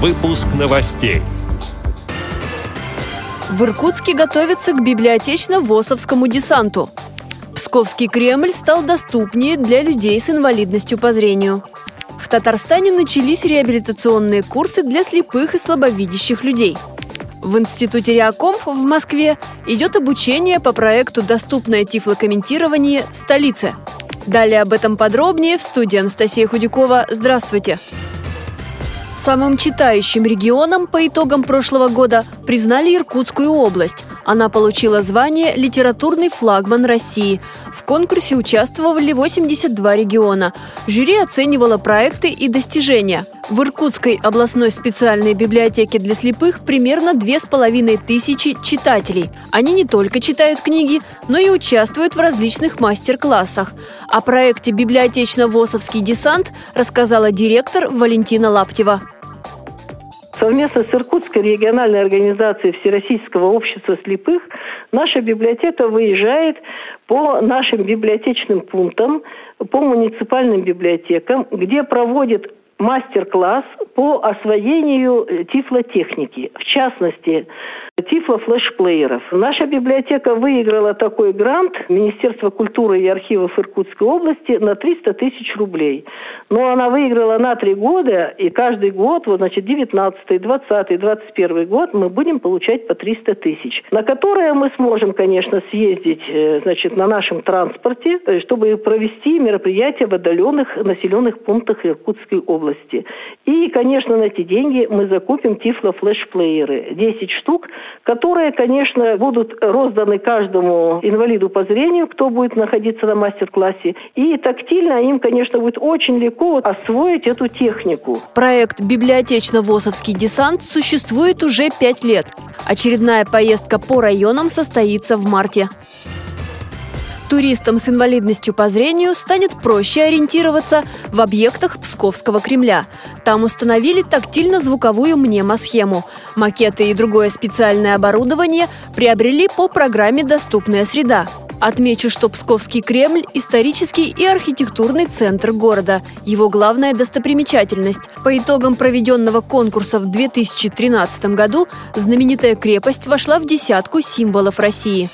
Выпуск новостей. В Иркутске готовятся к библиотечно-ВОСовскому десанту. Псковский Кремль стал доступнее для людей с инвалидностью по зрению. В Татарстане начались реабилитационные курсы для слепых и слабовидящих людей. В Институте Реакомп в Москве идет обучение по проекту «Доступное тифлокомментирование. Столица». Далее об этом подробнее в студии Анастасия Худякова. Здравствуйте! Самым читающим регионом по итогам прошлого года признали Иркутскую область. Она получила звание «Литературный флагман России». В конкурсе участвовали 82 региона. Жюри оценивало проекты и достижения. В Иркутской областной специальной библиотеке для слепых примерно две с половиной тысячи читателей. Они не только читают книги, но и участвуют в различных мастер-классах. О проекте «Библиотечно-ВОСовский десант» рассказала директор Валентина Лаптева. Совместно с Иркутской региональной организацией Всероссийского общества слепых наша библиотека выезжает по нашим библиотечным пунктам, по муниципальным библиотекам, где проводит мастер-класс по освоению тифлотехники. В частности, тифло-флешплееров. Наша библиотека выиграла такой грант Министерства культуры и архивов Иркутской области на 300 тысяч рублей. Но она выиграла на три года, и каждый год, вот, значит, 19 20 21 год мы будем получать по 300 тысяч, на которые мы сможем, конечно, съездить, э, значит, на нашем транспорте, э, чтобы провести мероприятия в отдаленных населенных пунктах Иркутской области. И, конечно, на эти деньги мы закупим тифло-флешплееры. 10 штук, которые, конечно, будут розданы каждому инвалиду по зрению, кто будет находиться на мастер-классе. И тактильно им, конечно, будет очень легко освоить эту технику. Проект «Библиотечно-ВОСовский десант» существует уже пять лет. Очередная поездка по районам состоится в марте. Туристам с инвалидностью по зрению станет проще ориентироваться в объектах Псковского Кремля. Там установили тактильно-звуковую мнемосхему. Макеты и другое специальное оборудование приобрели по программе «Доступная среда». Отмечу, что Псковский Кремль – исторический и архитектурный центр города. Его главная достопримечательность. По итогам проведенного конкурса в 2013 году знаменитая крепость вошла в десятку символов России.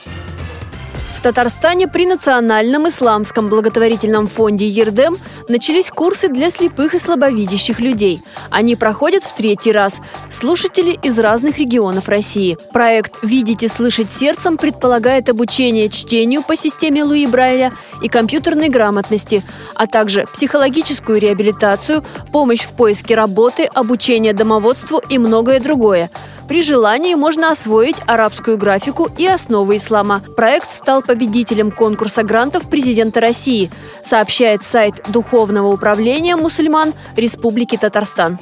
Татарстане при Национальном исламском благотворительном фонде «Ердем» начались курсы для слепых и слабовидящих людей. Они проходят в третий раз. Слушатели из разных регионов России. Проект «Видеть и слышать сердцем» предполагает обучение чтению по системе Луи Брайля и компьютерной грамотности, а также психологическую реабилитацию, помощь в поиске работы, обучение домоводству и многое другое – при желании можно освоить арабскую графику и основы ислама. Проект стал победителем конкурса грантов президента России, сообщает сайт Духовного управления мусульман Республики Татарстан.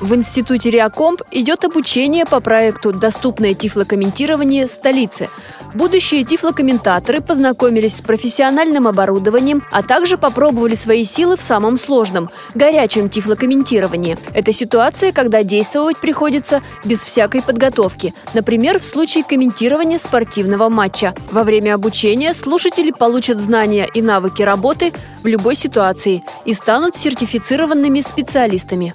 В Институте Реакомп идет обучение по проекту «Доступное тифлокомментирование столицы». Будущие тифлокомментаторы познакомились с профессиональным оборудованием, а также попробовали свои силы в самом сложном – горячем тифлокомментировании. Это ситуация, когда действовать приходится без всякой подготовки. Например, в случае комментирования спортивного матча. Во время обучения слушатели получат знания и навыки работы в любой ситуации и станут сертифицированными специалистами.